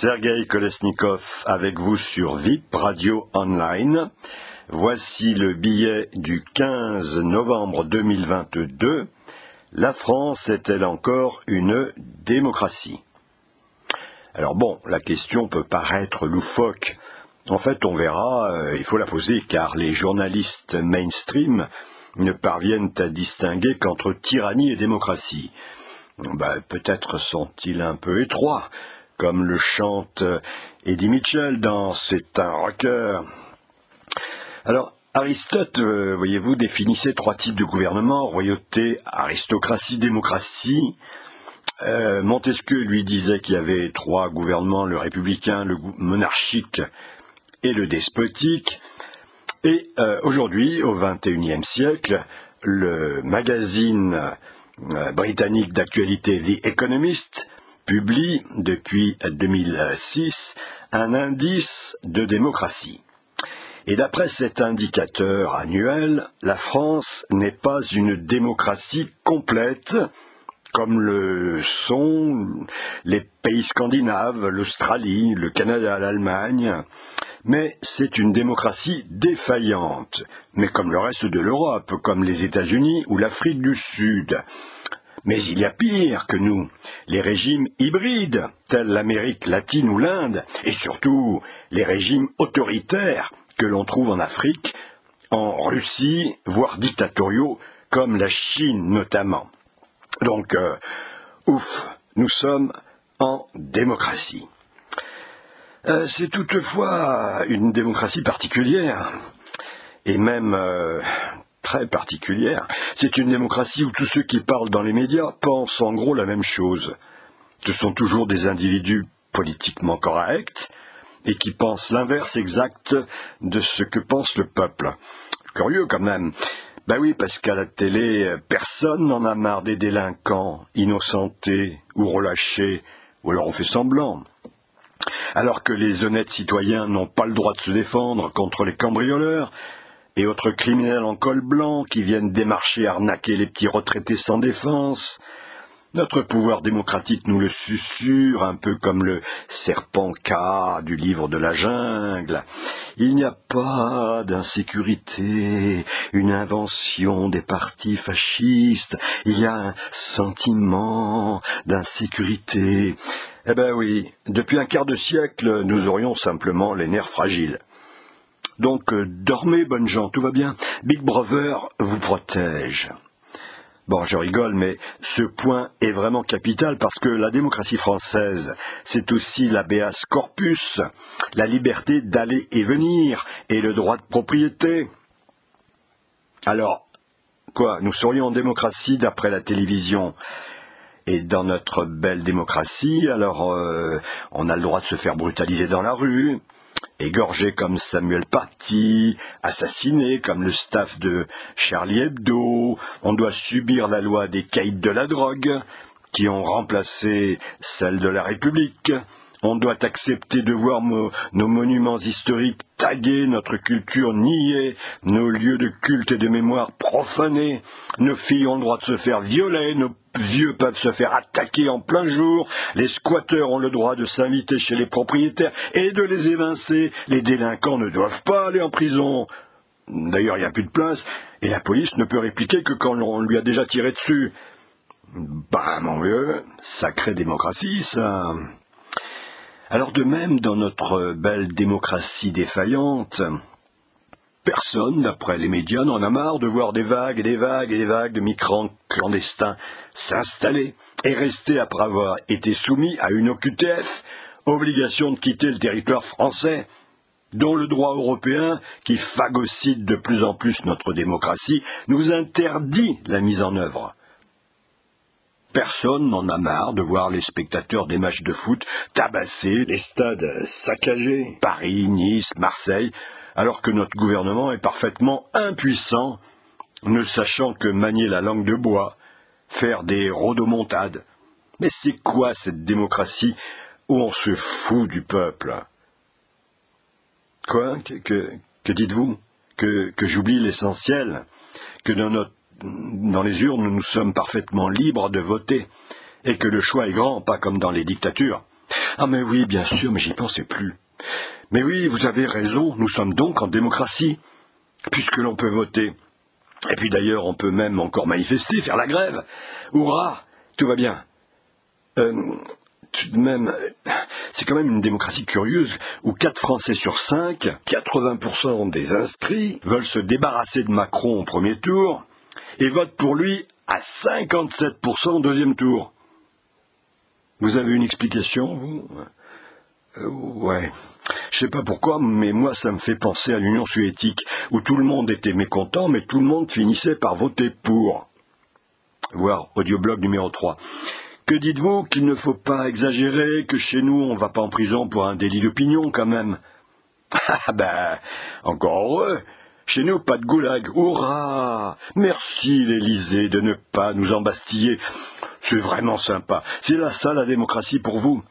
Sergei Kolesnikov avec vous sur VIP Radio Online. Voici le billet du 15 novembre 2022. La France est-elle encore une démocratie? Alors bon, la question peut paraître loufoque. En fait, on verra, euh, il faut la poser car les journalistes mainstream ne parviennent à distinguer qu'entre tyrannie et démocratie. Ben, peut-être sont-ils un peu étroits, comme le chante Eddie Mitchell dans C'est un rocker. Alors, Aristote, euh, voyez-vous, définissait trois types de gouvernement, royauté, aristocratie, démocratie. Euh, Montesquieu lui disait qu'il y avait trois gouvernements, le républicain, le monarchique et le despotique. Et euh, aujourd'hui, au XXIe siècle, le magazine britannique d'actualité The Economist publie depuis 2006 un indice de démocratie. Et d'après cet indicateur annuel, la France n'est pas une démocratie complète comme le sont les pays scandinaves, l'Australie, le Canada, l'Allemagne, mais c'est une démocratie défaillante, mais comme le reste de l'Europe, comme les États-Unis ou l'Afrique du Sud. Mais il y a pire que nous, les régimes hybrides, tels l'Amérique latine ou l'Inde, et surtout les régimes autoritaires que l'on trouve en Afrique, en Russie, voire dictatoriaux, comme la Chine notamment. Donc, euh, ouf, nous sommes en démocratie. Euh, c'est toutefois une démocratie particulière, et même euh, très particulière. C'est une démocratie où tous ceux qui parlent dans les médias pensent en gros la même chose. Ce sont toujours des individus politiquement corrects et qui pensent l'inverse exact de ce que pense le peuple. Curieux quand même. Ben oui, parce qu'à la télé, personne n'en a marre des délinquants, innocentés ou relâchés, ou alors on fait semblant. Alors que les honnêtes citoyens n'ont pas le droit de se défendre contre les cambrioleurs, et autres criminels en col blanc qui viennent démarcher, arnaquer les petits retraités sans défense. Notre pouvoir démocratique nous le susurre, un peu comme le serpent K du livre de la jungle. Il n'y a pas d'insécurité, une invention des partis fascistes, il y a un sentiment d'insécurité. Eh ben oui, depuis un quart de siècle, nous aurions simplement les nerfs fragiles. Donc euh, dormez, bonnes gens, tout va bien. Big Brother vous protège. Bon, je rigole, mais ce point est vraiment capital parce que la démocratie française, c'est aussi l'habeas corpus, la liberté d'aller et venir et le droit de propriété. Alors, quoi, nous serions en démocratie d'après la télévision? Et dans notre belle démocratie, alors euh, on a le droit de se faire brutaliser dans la rue, égorgé comme Samuel Paty, assassiné comme le staff de Charlie Hebdo, on doit subir la loi des caïds de la drogue, qui ont remplacé celle de la République, on doit accepter de voir nos monuments historiques tagués, notre culture niée, nos lieux de culte et de mémoire profanés. Nos filles ont le droit de se faire violer, nos vieux peuvent se faire attaquer en plein jour, les squatteurs ont le droit de s'inviter chez les propriétaires et de les évincer, les délinquants ne doivent pas aller en prison. D'ailleurs, il n'y a plus de place, et la police ne peut répliquer que quand on lui a déjà tiré dessus. Bah, mon vieux, sacrée démocratie, ça. Alors de même, dans notre belle démocratie défaillante, personne, d'après les médias, n'en a marre de voir des vagues et des vagues et des vagues de migrants clandestins s'installer et rester après avoir été soumis à une OQTF, obligation de quitter le territoire français, dont le droit européen, qui phagocyte de plus en plus notre démocratie, nous interdit la mise en œuvre. Personne n'en a marre de voir les spectateurs des matchs de foot tabassés, les stades saccagés, Paris, Nice, Marseille, alors que notre gouvernement est parfaitement impuissant, ne sachant que manier la langue de bois, faire des rodomontades. Mais c'est quoi cette démocratie où on se fout du peuple? Quoi? Que, que, dites-vous? Que, que j'oublie l'essentiel? Que dans notre dans les urnes, nous sommes parfaitement libres de voter, et que le choix est grand, pas comme dans les dictatures. Ah mais oui, bien sûr, mais j'y pensais plus. Mais oui, vous avez raison, nous sommes donc en démocratie, puisque l'on peut voter. Et puis d'ailleurs, on peut même encore manifester, faire la grève. Hurrah Tout va bien. Euh, tout de même, c'est quand même une démocratie curieuse où 4 Français sur 5, 80% des inscrits, veulent se débarrasser de Macron au premier tour et votent pour lui à 57% au deuxième tour. Vous avez une explication, vous? Euh, Ouais. Je sais pas pourquoi, mais moi ça me fait penser à l'Union soviétique, où tout le monde était mécontent, mais tout le monde finissait par voter pour. Voir audioblog numéro 3. Que dites-vous qu'il ne faut pas exagérer, que chez nous on va pas en prison pour un délit d'opinion quand même? Ah ben, encore heureux. Chez nous, pas de goulag. Hurrah Merci l'Élysée de ne pas nous embastiller. C'est vraiment sympa. C'est là ça la démocratie pour vous.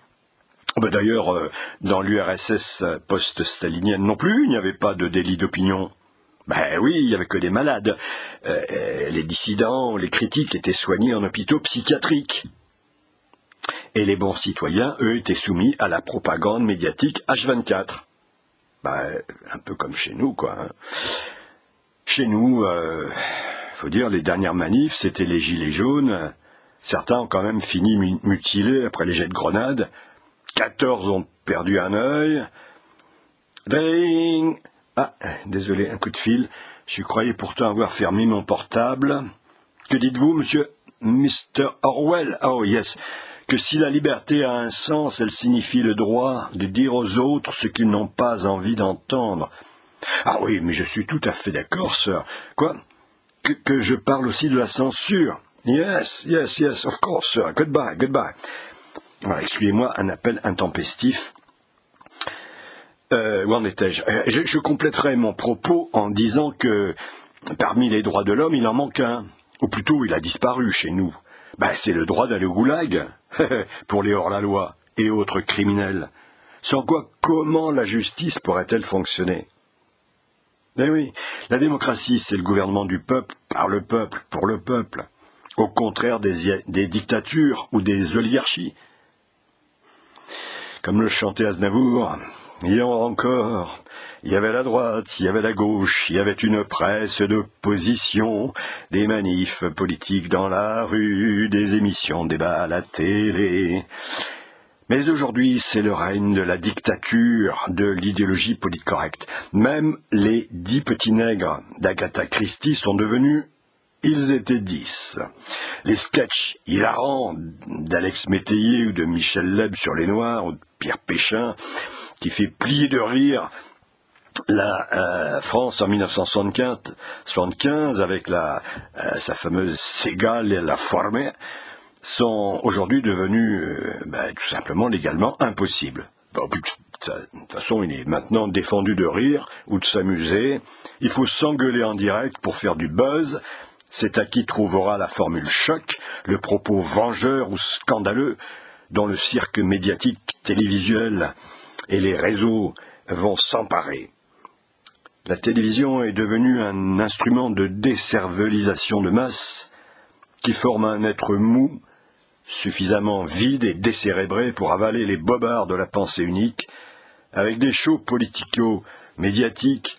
Ben D'ailleurs, euh, dans l'URSS post-stalinienne non plus, il n'y avait pas de délit d'opinion. Ben oui, il n'y avait que des malades. Euh, euh, les dissidents, les critiques étaient soignés en hôpitaux psychiatriques. Et les bons citoyens, eux, étaient soumis à la propagande médiatique H24. Bah, un peu comme chez nous, quoi. Hein. Chez nous, euh, faut dire, les dernières manifs, c'était les gilets jaunes. Certains ont quand même fini mutilés après les jets de grenades. 14 ont perdu un œil. Ding Ah, désolé, un coup de fil. Je croyais pourtant avoir fermé mon portable. Que dites-vous, monsieur Mr. Orwell? Oh, yes que si la liberté a un sens, elle signifie le droit de dire aux autres ce qu'ils n'ont pas envie d'entendre. Ah oui, mais je suis tout à fait d'accord, sir. Quoi? Que, je parle aussi de la censure. Yes, yes, yes, of course, sir. Goodbye, goodbye. Voilà, excusez-moi, un appel intempestif. Euh, où en étais-je? Euh, je compléterai mon propos en disant que parmi les droits de l'homme, il en manque un. Ou plutôt, il a disparu chez nous. Ben, c'est le droit d'aller au goulag. pour les hors-la-loi et autres criminels. Sans quoi, comment la justice pourrait-elle fonctionner? Eh oui, la démocratie, c'est le gouvernement du peuple, par le peuple, pour le peuple, au contraire des, des dictatures ou des oligarchies. Comme le chantait Aznavour, y a encore, il y avait la droite, il y avait la gauche, il y avait une presse d'opposition, des manifs politiques dans la rue, des émissions débat à la télé. Mais aujourd'hui, c'est le règne de la dictature, de l'idéologie politcorrecte. Même les dix petits nègres d'Agatha Christie sont devenus ils étaient dix. Les sketchs hilarants d'Alex Métayer ou de Michel Leb sur les Noirs ou de Pierre Péchin, qui fait plier de rire la euh, France en 1975, avec la, euh, sa fameuse Ségale et la Formée, sont aujourd'hui devenus euh, ben, tout simplement légalement impossibles. de toute façon, il est maintenant défendu de rire ou de s'amuser. Il faut s'engueuler en direct pour faire du buzz. C'est à qui trouvera la formule choc, le propos vengeur ou scandaleux dont le cirque médiatique télévisuel et les réseaux vont s'emparer. La télévision est devenue un instrument de décervelisation de masse qui forme un être mou, suffisamment vide et décérébré pour avaler les bobards de la pensée unique, avec des shows politico-médiatiques,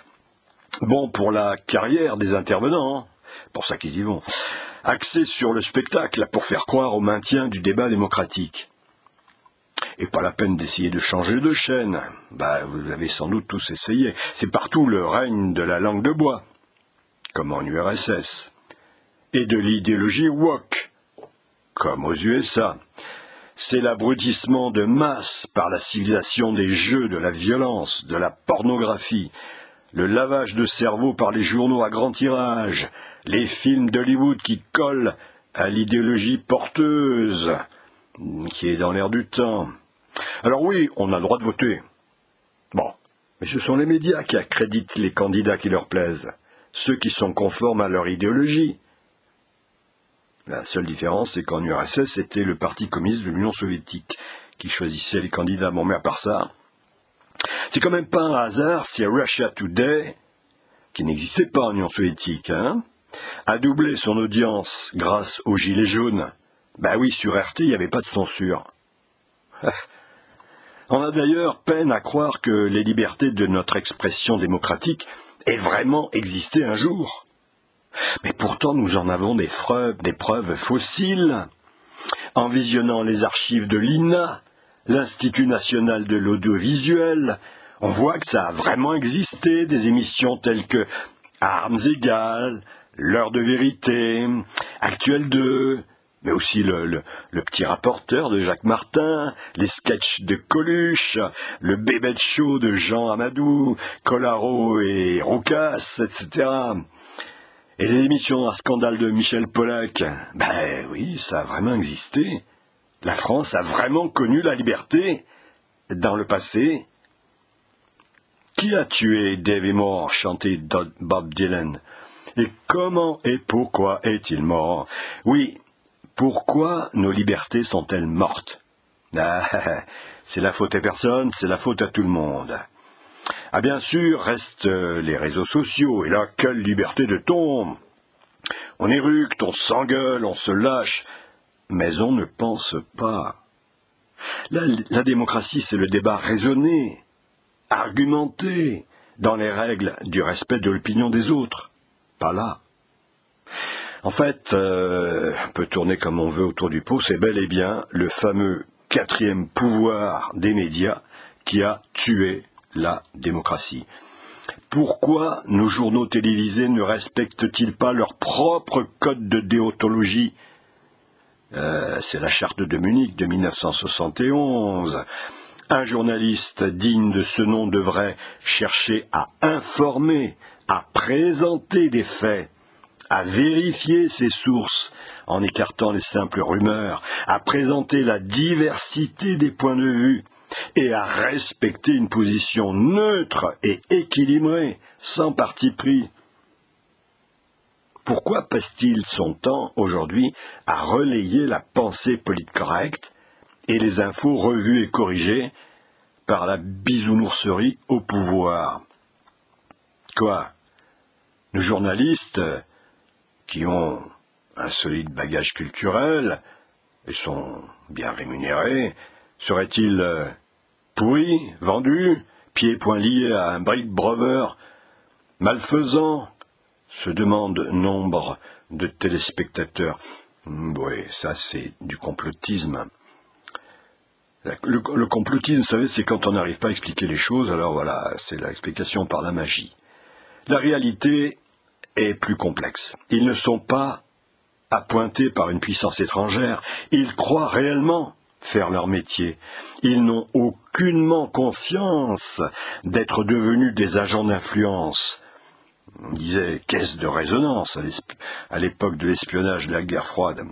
bons pour la carrière des intervenants, pour ça qu'ils y vont, axés sur le spectacle pour faire croire au maintien du débat démocratique. Et pas la peine d'essayer de changer de chaîne. Bah, vous avez sans doute tous essayé. C'est partout le règne de la langue de bois, comme en URSS, et de l'idéologie woke, comme aux USA. C'est l'abrutissement de masse par la civilisation des jeux, de la violence, de la pornographie, le lavage de cerveau par les journaux à grand tirage, les films d'Hollywood qui collent à l'idéologie porteuse, qui est dans l'air du temps, alors oui, on a le droit de voter. Bon, mais ce sont les médias qui accréditent les candidats qui leur plaisent, ceux qui sont conformes à leur idéologie. La seule différence, c'est qu'en URSS, c'était le Parti communiste de l'Union soviétique qui choisissait les candidats. Bon, mais à part ça, c'est quand même pas un hasard si Russia Today, qui n'existait pas en Union soviétique, hein, a doublé son audience grâce aux Gilets jaunes. Ben oui, sur RT, il n'y avait pas de censure. On a d'ailleurs peine à croire que les libertés de notre expression démocratique aient vraiment existé un jour. Mais pourtant nous en avons des preuves, des preuves fossiles. En visionnant les archives de l'INA, l'Institut national de l'audiovisuel, on voit que ça a vraiment existé, des émissions telles que Armes égales, L'heure de vérité, Actuel 2, mais aussi le, petit rapporteur de Jacques Martin, les sketchs de Coluche, le bébé de show de Jean Amadou, Colaro et Roucas, etc. Et les émissions à scandale de Michel Pollack, ben oui, ça a vraiment existé. La France a vraiment connu la liberté dans le passé. Qui a tué Davy Moore chanté Bob Dylan? Et comment et pourquoi est-il mort? Oui, pourquoi nos libertés sont-elles mortes? Ah, C'est la faute à personne, c'est la faute à tout le monde. Ah bien sûr, restent les réseaux sociaux, et là, quelle liberté de ton On éructe, on s'engueule, on se lâche, mais on ne pense pas. La démocratie, c'est le débat raisonné, argumenté, dans les règles du respect de l'opinion des autres. Pas là. En fait, euh, on peut tourner comme on veut autour du pot, c'est bel et bien le fameux quatrième pouvoir des médias qui a tué la démocratie. Pourquoi nos journaux télévisés ne respectent-ils pas leur propre code de déontologie? Euh, C'est la charte de Munich de 1971. Un journaliste digne de ce nom devrait chercher à informer, à présenter des faits à vérifier ses sources en écartant les simples rumeurs, à présenter la diversité des points de vue et à respecter une position neutre et équilibrée, sans parti pris. Pourquoi passe-t-il son temps aujourd'hui à relayer la pensée politique correcte et les infos revues et corrigées par la bisounourserie au pouvoir? Quoi? Nos journalistes qui ont un solide bagage culturel et sont bien rémunérés, seraient-ils euh, pourris, vendus, pieds et poings liés à un brick brover malfaisant? se demande nombre de téléspectateurs. Hmm, oui, ça c'est du complotisme. Le, le complotisme, vous savez, c'est quand on n'arrive pas à expliquer les choses, alors voilà, c'est l'explication par la magie. La réalité est plus complexe. Ils ne sont pas appointés par une puissance étrangère, ils croient réellement faire leur métier. Ils n'ont aucunement conscience d'être devenus des agents d'influence. On disait caisse de résonance à l'époque de l'espionnage de la guerre froide.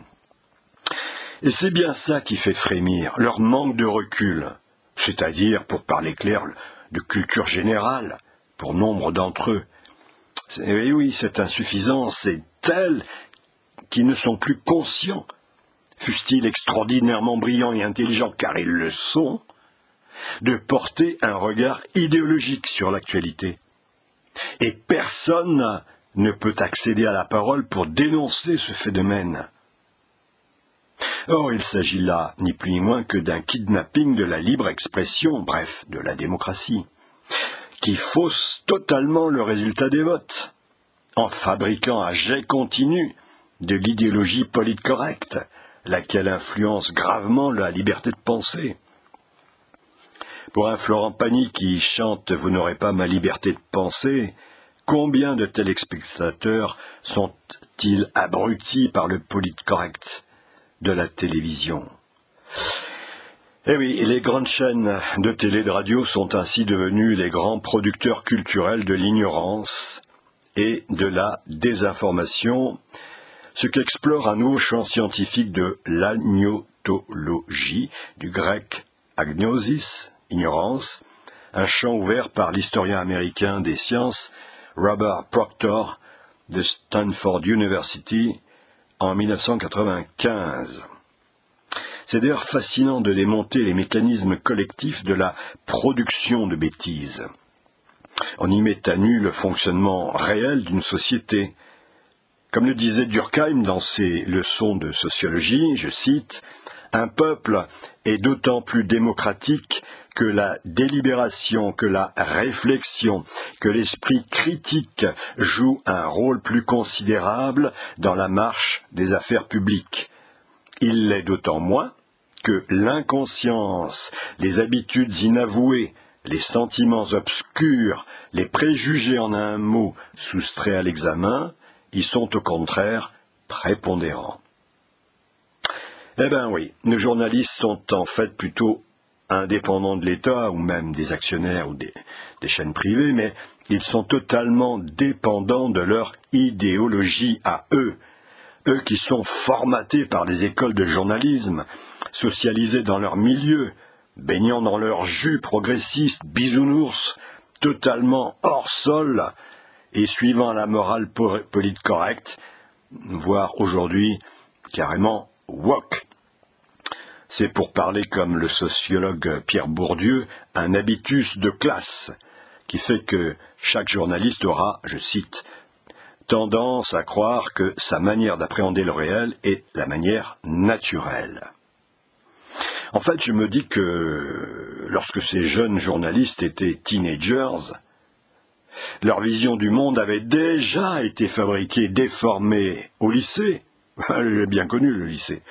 Et c'est bien ça qui fait frémir, leur manque de recul, c'est-à-dire, pour parler clair, de culture générale, pour nombre d'entre eux, et oui, cette insuffisance est telle qu'ils ne sont plus conscients, fussent-ils extraordinairement brillants et intelligents, car ils le sont, de porter un regard idéologique sur l'actualité. Et personne ne peut accéder à la parole pour dénoncer ce phénomène. Or, il s'agit là ni plus ni moins que d'un kidnapping de la libre expression, bref, de la démocratie qui fausse totalement le résultat des votes, en fabriquant un jet continu de l'idéologie correcte, laquelle influence gravement la liberté de penser. Pour un Florent Pagny qui chante Vous n'aurez pas ma liberté de penser, combien de téléspectateurs sont-ils abrutis par le correct de la télévision? Eh oui, les grandes chaînes de télé et de radio sont ainsi devenues les grands producteurs culturels de l'ignorance et de la désinformation, ce qu'explore un nouveau champ scientifique de l'agnotologie, du grec agnosis, ignorance, un champ ouvert par l'historien américain des sciences Robert Proctor de Stanford University en 1995. C'est d'ailleurs fascinant de démonter les mécanismes collectifs de la production de bêtises. On y met à nu le fonctionnement réel d'une société. Comme le disait Durkheim dans ses leçons de sociologie, je cite, Un peuple est d'autant plus démocratique que la délibération, que la réflexion, que l'esprit critique jouent un rôle plus considérable dans la marche des affaires publiques. Il l'est d'autant moins que l'inconscience, les habitudes inavouées, les sentiments obscurs, les préjugés en un mot soustraits à l'examen, y sont au contraire prépondérants. Eh bien oui, nos journalistes sont en fait plutôt indépendants de l'État ou même des actionnaires ou des, des, chaînes privées, mais ils sont totalement dépendants de leur idéologie à eux, eux qui sont formatés par les écoles de journalisme, socialisés dans leur milieu, baignant dans leur jus progressiste, bisounours, totalement hors sol et suivant la morale politique correcte, voire aujourd'hui carrément wok. C'est pour parler comme le sociologue Pierre Bourdieu, un habitus de classe, qui fait que chaque journaliste aura, je cite, tendance à croire que sa manière d'appréhender le réel est la manière naturelle. En fait, je me dis que lorsque ces jeunes journalistes étaient teenagers, leur vision du monde avait déjà été fabriquée, déformée au lycée. J'ai bien connu le lycée.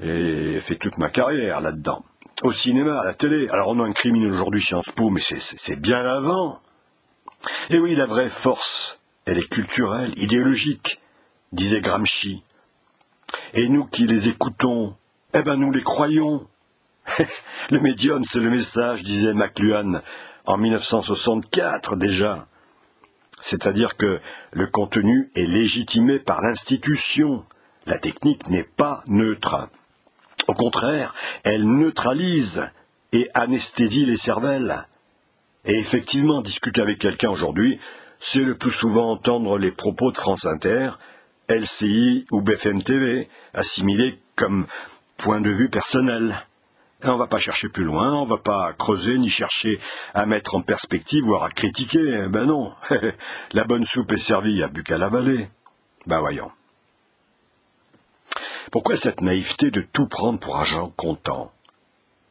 Et fait toute ma carrière là-dedans. Au cinéma, à la télé. Alors on a un criminel aujourd'hui, Sciences Po, mais c'est bien avant. Et oui, la vraie force, elle est culturelle, idéologique, disait Gramsci. Et nous qui les écoutons, eh ben nous les croyons. le médium, c'est le message, disait McLuhan en 1964 déjà. C'est-à-dire que le contenu est légitimé par l'institution. La technique n'est pas neutre. Au contraire, elle neutralise et anesthésie les cervelles. Et effectivement, discuter avec quelqu'un aujourd'hui, c'est le plus souvent entendre les propos de France Inter, LCI ou BFM TV, assimilés comme point de vue personnel. On ne va pas chercher plus loin, on ne va pas creuser ni chercher à mettre en perspective, voire à critiquer. Ben non, la bonne soupe est servie, a plus qu'à l'avaler. Ben voyons. Pourquoi cette naïveté de tout prendre pour argent comptant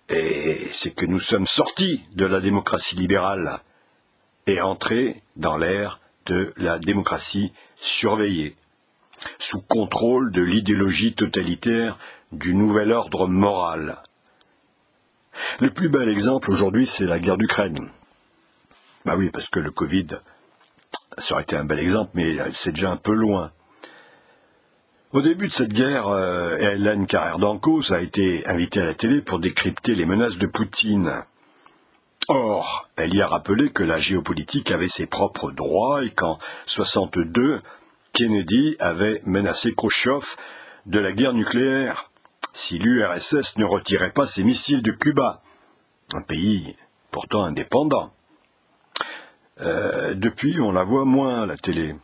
Et c'est que nous sommes sortis de la démocratie libérale et entrés dans l'ère de la démocratie surveillée, sous contrôle de l'idéologie totalitaire du nouvel ordre moral. Le plus bel exemple aujourd'hui, c'est la guerre d'Ukraine. Bah oui, parce que le Covid, ça aurait été un bel exemple, mais c'est déjà un peu loin. Au début de cette guerre, euh, Hélène Carrère d'Ancos a été invitée à la télé pour décrypter les menaces de Poutine. Or, elle y a rappelé que la géopolitique avait ses propres droits et qu'en 62, Kennedy avait menacé Khrushchev de la guerre nucléaire si l'URSS ne retirait pas ses missiles de Cuba, un pays pourtant indépendant. Euh, depuis, on la voit moins à la télé.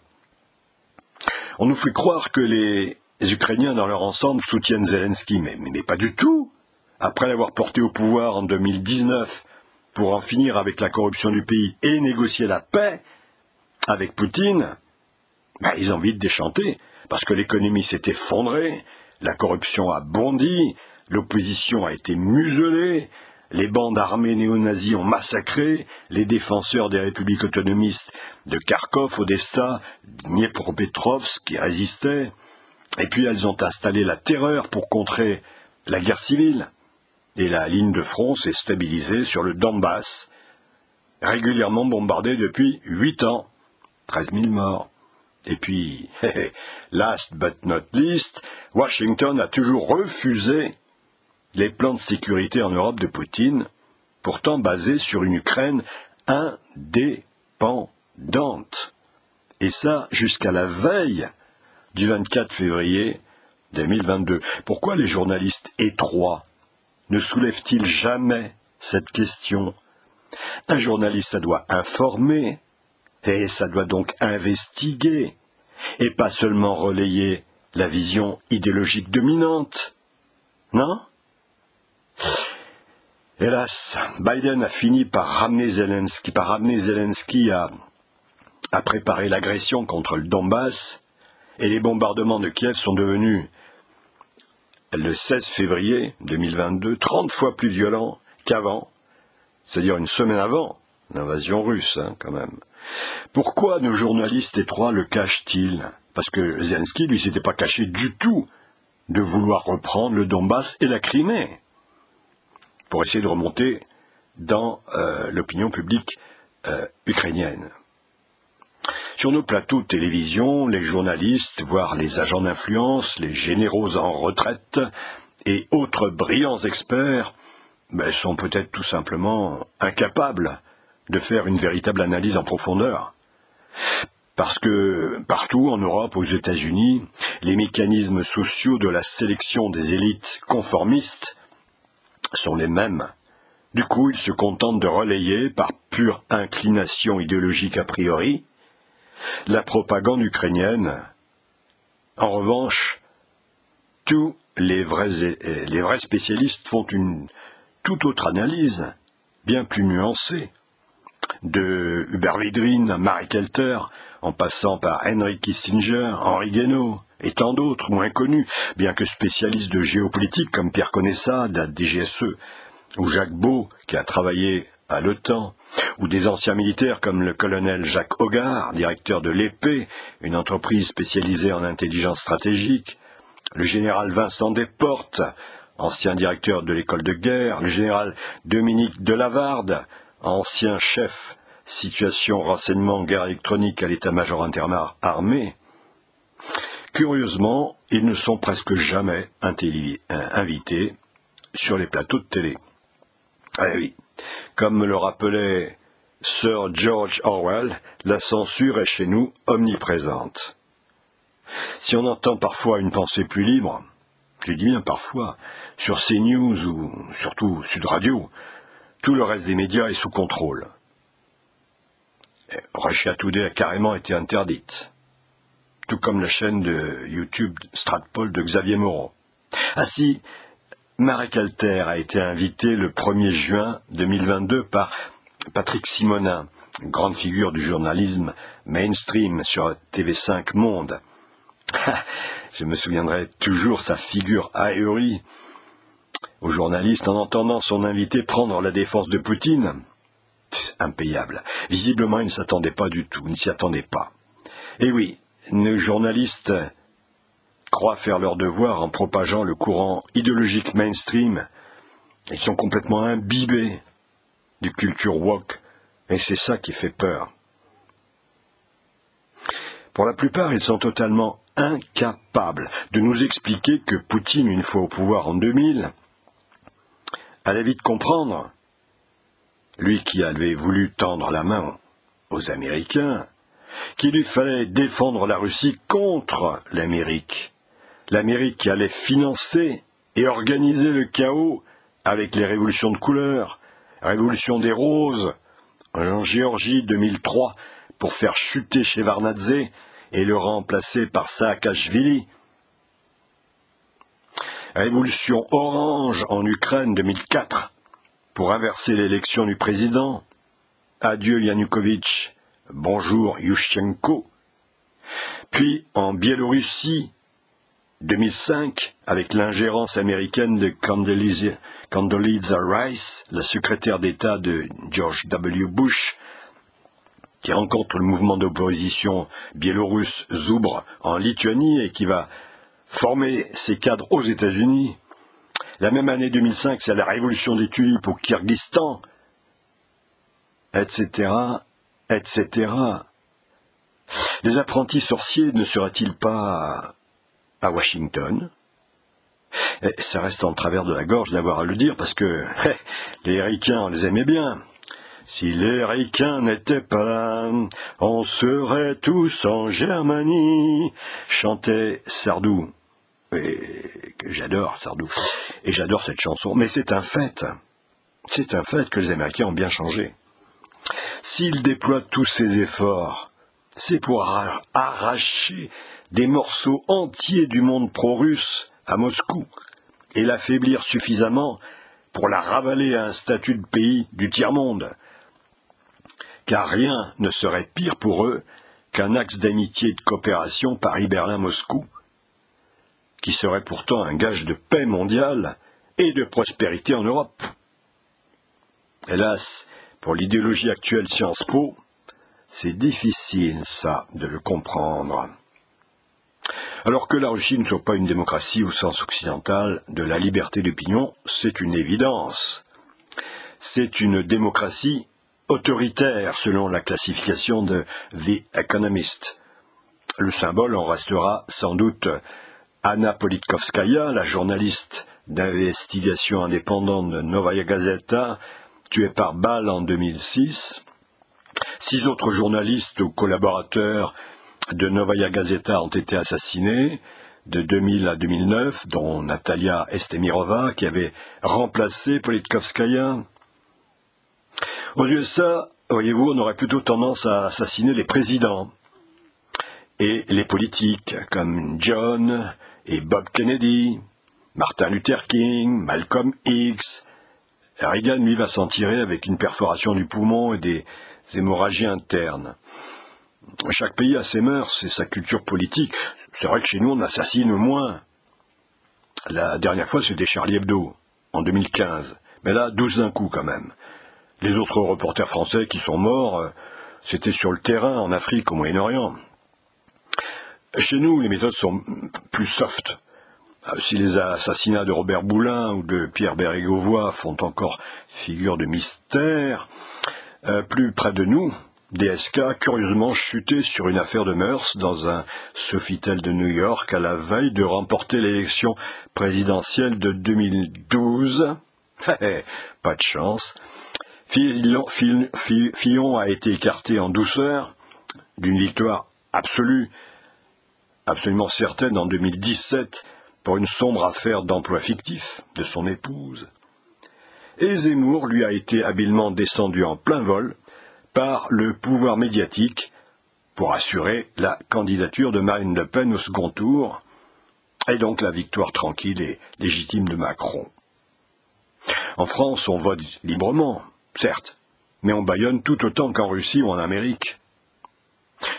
On nous fait croire que les, Ukrainiens dans leur ensemble soutiennent Zelensky, mais, mais, pas du tout. Après l'avoir porté au pouvoir en 2019 pour en finir avec la corruption du pays et négocier la paix avec Poutine, ben, ils ont vite déchanté, parce que l'économie s'est effondrée, la corruption a bondi, l'opposition a été muselée, les bandes armées néo-nazis ont massacré les défenseurs des républiques autonomistes de Kharkov, Odessa, Dniepropetrovsk qui résistaient, et puis elles ont installé la terreur pour contrer la guerre civile. Et la ligne de front s'est stabilisée sur le Donbass, régulièrement bombardée depuis huit ans. 13 000 morts. Et puis, last but not least, Washington a toujours refusé les plans de sécurité en Europe de Poutine, pourtant basés sur une Ukraine indépendante. Et ça jusqu'à la veille du 24 février 2022. Pourquoi les journalistes étroits ne soulèvent-ils jamais cette question? Un journaliste, ça doit informer, et ça doit donc investiguer, et pas seulement relayer la vision idéologique dominante. Non? Hélas, Biden a fini par ramener Zelensky, par ramener Zelensky à préparer l'agression contre le Donbass, et les bombardements de Kiev sont devenus, le 16 février 2022, 30 fois plus violents qu'avant, c'est-à-dire une semaine avant l'invasion russe, hein, quand même. Pourquoi nos journalistes étroits le cachent-ils? Parce que Zelensky, lui, s'était pas caché du tout de vouloir reprendre le Donbass et la Crimée pour essayer de remonter dans euh, l'opinion publique euh, ukrainienne. Sur nos plateaux de télévision, les journalistes, voire les agents d'influence, les généraux en retraite et autres brillants experts ben, sont peut-être tout simplement incapables de faire une véritable analyse en profondeur. Parce que partout en Europe, aux États-Unis, les mécanismes sociaux de la sélection des élites conformistes sont les mêmes. Du coup, ils se contentent de relayer, par pure inclination idéologique a priori, la propagande ukrainienne. En revanche, tous les vrais, les vrais spécialistes font une toute autre analyse, bien plus nuancée, de Hubert Vidrine à Marie Kelter, en passant par Henry Kissinger, Henri Guénaud et tant d'autres moins connus, bien que spécialistes de géopolitique comme Pierre Conessa, de DGSE, ou Jacques Beau, qui a travaillé à l'OTAN, ou des anciens militaires comme le colonel Jacques Hogarth, directeur de l'épée, une entreprise spécialisée en intelligence stratégique, le général Vincent Desportes, ancien directeur de l'école de guerre, le général Dominique Delavarde, ancien chef situation renseignement guerre électronique à l'état-major interarmé, curieusement, ils ne sont presque jamais invités sur les plateaux de télé. Ah oui, comme le rappelait Sir George Orwell, la censure est chez nous omniprésente. Si on entend parfois une pensée plus libre, je dis bien parfois, sur CNews ou surtout Sud Radio, tout le reste des médias est sous contrôle. Russia Today a carrément été interdite, tout comme la chaîne de YouTube Stratpol de Xavier Moreau. Ainsi, Marek Alter a été invité le 1er juin 2022 par Patrick Simonin, grande figure du journalisme mainstream sur TV5 Monde. Je me souviendrai toujours sa figure ahurie au journaliste en entendant son invité prendre la défense de Poutine. Impayable. Visiblement, il ne s'attendait pas du tout, il ne s'y attendait pas. Et oui, nos journalistes croient faire leur devoir en propageant le courant idéologique mainstream. Ils sont complètement imbibés du culture woke, et c'est ça qui fait peur. Pour la plupart, ils sont totalement incapables de nous expliquer que Poutine, une fois au pouvoir en 2000, allait vite comprendre, lui qui avait voulu tendre la main aux Américains, qu'il lui fallait défendre la Russie contre l'Amérique. L'Amérique allait financer et organiser le chaos avec les révolutions de couleur, révolution des roses en Géorgie 2003 pour faire chuter Shevardnadze et le remplacer par Saakashvili, Révolution orange en Ukraine 2004 pour inverser l'élection du président. Adieu Yanukovych, bonjour Yushchenko. Puis en Biélorussie 2005 avec l'ingérence américaine de Condoleezza Rice, la secrétaire d'État de George W. Bush, qui rencontre le mouvement d'opposition biélorusse Zoubre en Lituanie et qui va former ses cadres aux États-Unis. La même année 2005, c'est la révolution des tulipes au Kyrgyzstan, etc., etc. Les apprentis sorciers ne seraient-ils pas à Washington. Ça reste en travers de la gorge d'avoir à le dire parce que les Ricains, on les aimait bien. Si les Ricains n'étaient pas là, on serait tous en Germanie, chantait Sardou. J'adore Sardou, et j'adore cette chanson, mais c'est un fait, c'est un fait que les Américains ont bien changé. S'ils déploient tous ces efforts, c'est pour arracher des morceaux entiers du monde pro-russe à Moscou et l'affaiblir suffisamment pour la ravaler à un statut de pays du tiers-monde. Car rien ne serait pire pour eux qu'un axe d'amitié et de coopération Paris-Berlin-Moscou, qui serait pourtant un gage de paix mondiale et de prospérité en Europe. Hélas, pour l'idéologie actuelle Sciences Po, c'est difficile, ça, de le comprendre. Alors que la Russie ne soit pas une démocratie au sens occidental de la liberté d'opinion, c'est une évidence. C'est une démocratie autoritaire selon la classification de The Economist. Le symbole en restera sans doute Anna Politkovskaya, la journaliste d'investigation indépendante de Novaya Gazeta, tuée par balle en 2006. Six autres journalistes ou collaborateurs de Novaya Gazeta ont été assassinés de 2000 à 2009, dont Natalia Estemirova, qui avait remplacé Politkovskaya. Aux USA, voyez-vous, on aurait plutôt tendance à assassiner les présidents et les politiques, comme John et Bob Kennedy, Martin Luther King, Malcolm X. Reagan, lui, va s'en tirer avec une perforation du poumon et des hémorragies internes. Chaque pays a ses mœurs et sa culture politique. C'est vrai que chez nous, on assassine moins. La dernière fois, c'était Charlie Hebdo, en 2015. Mais là, 12 d'un coup quand même. Les autres reporters français qui sont morts, euh, c'était sur le terrain, en Afrique, au Moyen-Orient. Chez nous, les méthodes sont plus soft. Euh, si les assassinats de Robert Boulin ou de Pierre Bérégovoy font encore figure de mystère, euh, plus près de nous, DSK curieusement chuté sur une affaire de mœurs dans un Sofitel de New York à la veille de remporter l'élection présidentielle de 2012. Pas de chance. Fillon, a été écarté en douceur d'une victoire absolue, absolument certaine en 2017 pour une sombre affaire d'emploi fictif de son épouse. Et Zemmour lui a été habilement descendu en plein vol par le pouvoir médiatique pour assurer la candidature de Marine Le Pen au second tour, et donc la victoire tranquille et légitime de Macron. En France, on vote librement, certes, mais on bâillonne tout autant qu'en Russie ou en Amérique.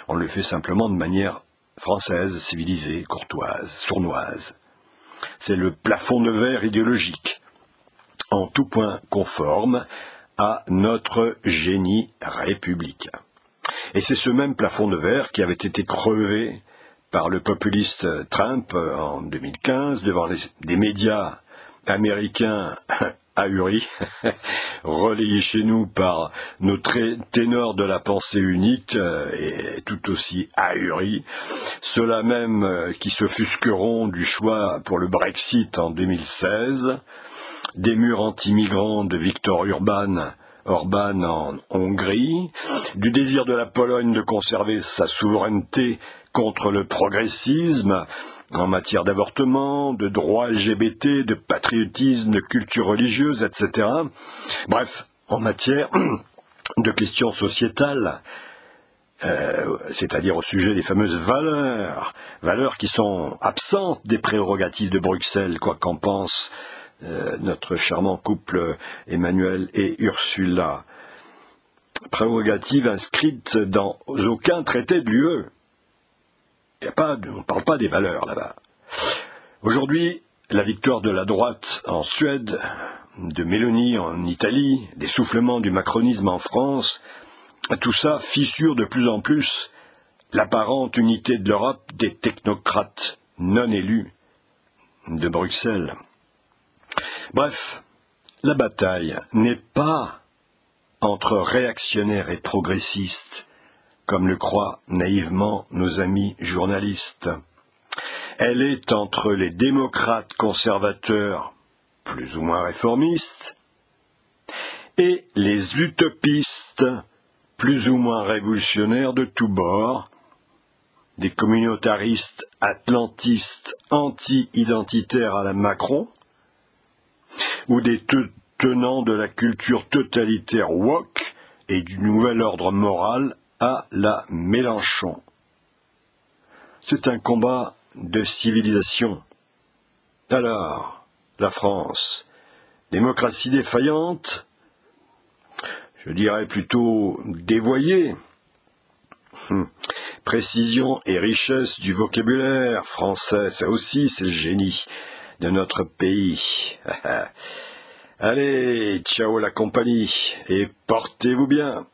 On le fait simplement de manière française, civilisée, courtoise, sournoise. C'est le plafond de verre idéologique, en tout point conforme à notre génie républicain. Et c'est ce même plafond de verre qui avait été crevé par le populiste Trump en 2015 devant des médias américains ahuris, relayés chez nous par nos ténors de la pensée unique euh, et tout aussi ahuris, ceux-là même euh, qui s'offusqueront du choix pour le Brexit en 2016, des murs anti-migrants de Viktor Urban Orban en Hongrie, du désir de la Pologne de conserver sa souveraineté contre le progressisme en matière d'avortement, de droits LGBT, de patriotisme, de culture religieuse, etc. Bref, en matière de questions sociétales, euh, c'est-à-dire au sujet des fameuses valeurs, valeurs qui sont absentes des prérogatives de Bruxelles, quoi qu'en pense euh, notre charmant couple Emmanuel et Ursula. Prérogatives inscrites dans aucun traité de l'UE. On ne parle pas des valeurs là-bas. Aujourd'hui, la victoire de la droite en Suède, de Mélanie en Italie, des soufflements du macronisme en France, tout ça fissure de plus en plus l'apparente unité de l'Europe des technocrates non élus de Bruxelles. Bref, la bataille n'est pas entre réactionnaires et progressistes, comme le croient naïvement nos amis journalistes. Elle est entre les démocrates conservateurs, plus ou moins réformistes, et les utopistes, plus ou moins révolutionnaires de tous bords, des communautaristes atlantistes anti-identitaires à la Macron, ou des tenants de la culture totalitaire woke et du nouvel ordre moral à la Mélenchon. C'est un combat de civilisation. Alors, la France, démocratie défaillante, je dirais plutôt dévoyée. Hum. Précision et richesse du vocabulaire français, ça aussi c'est le génie de notre pays. Allez, ciao la compagnie et portez-vous bien.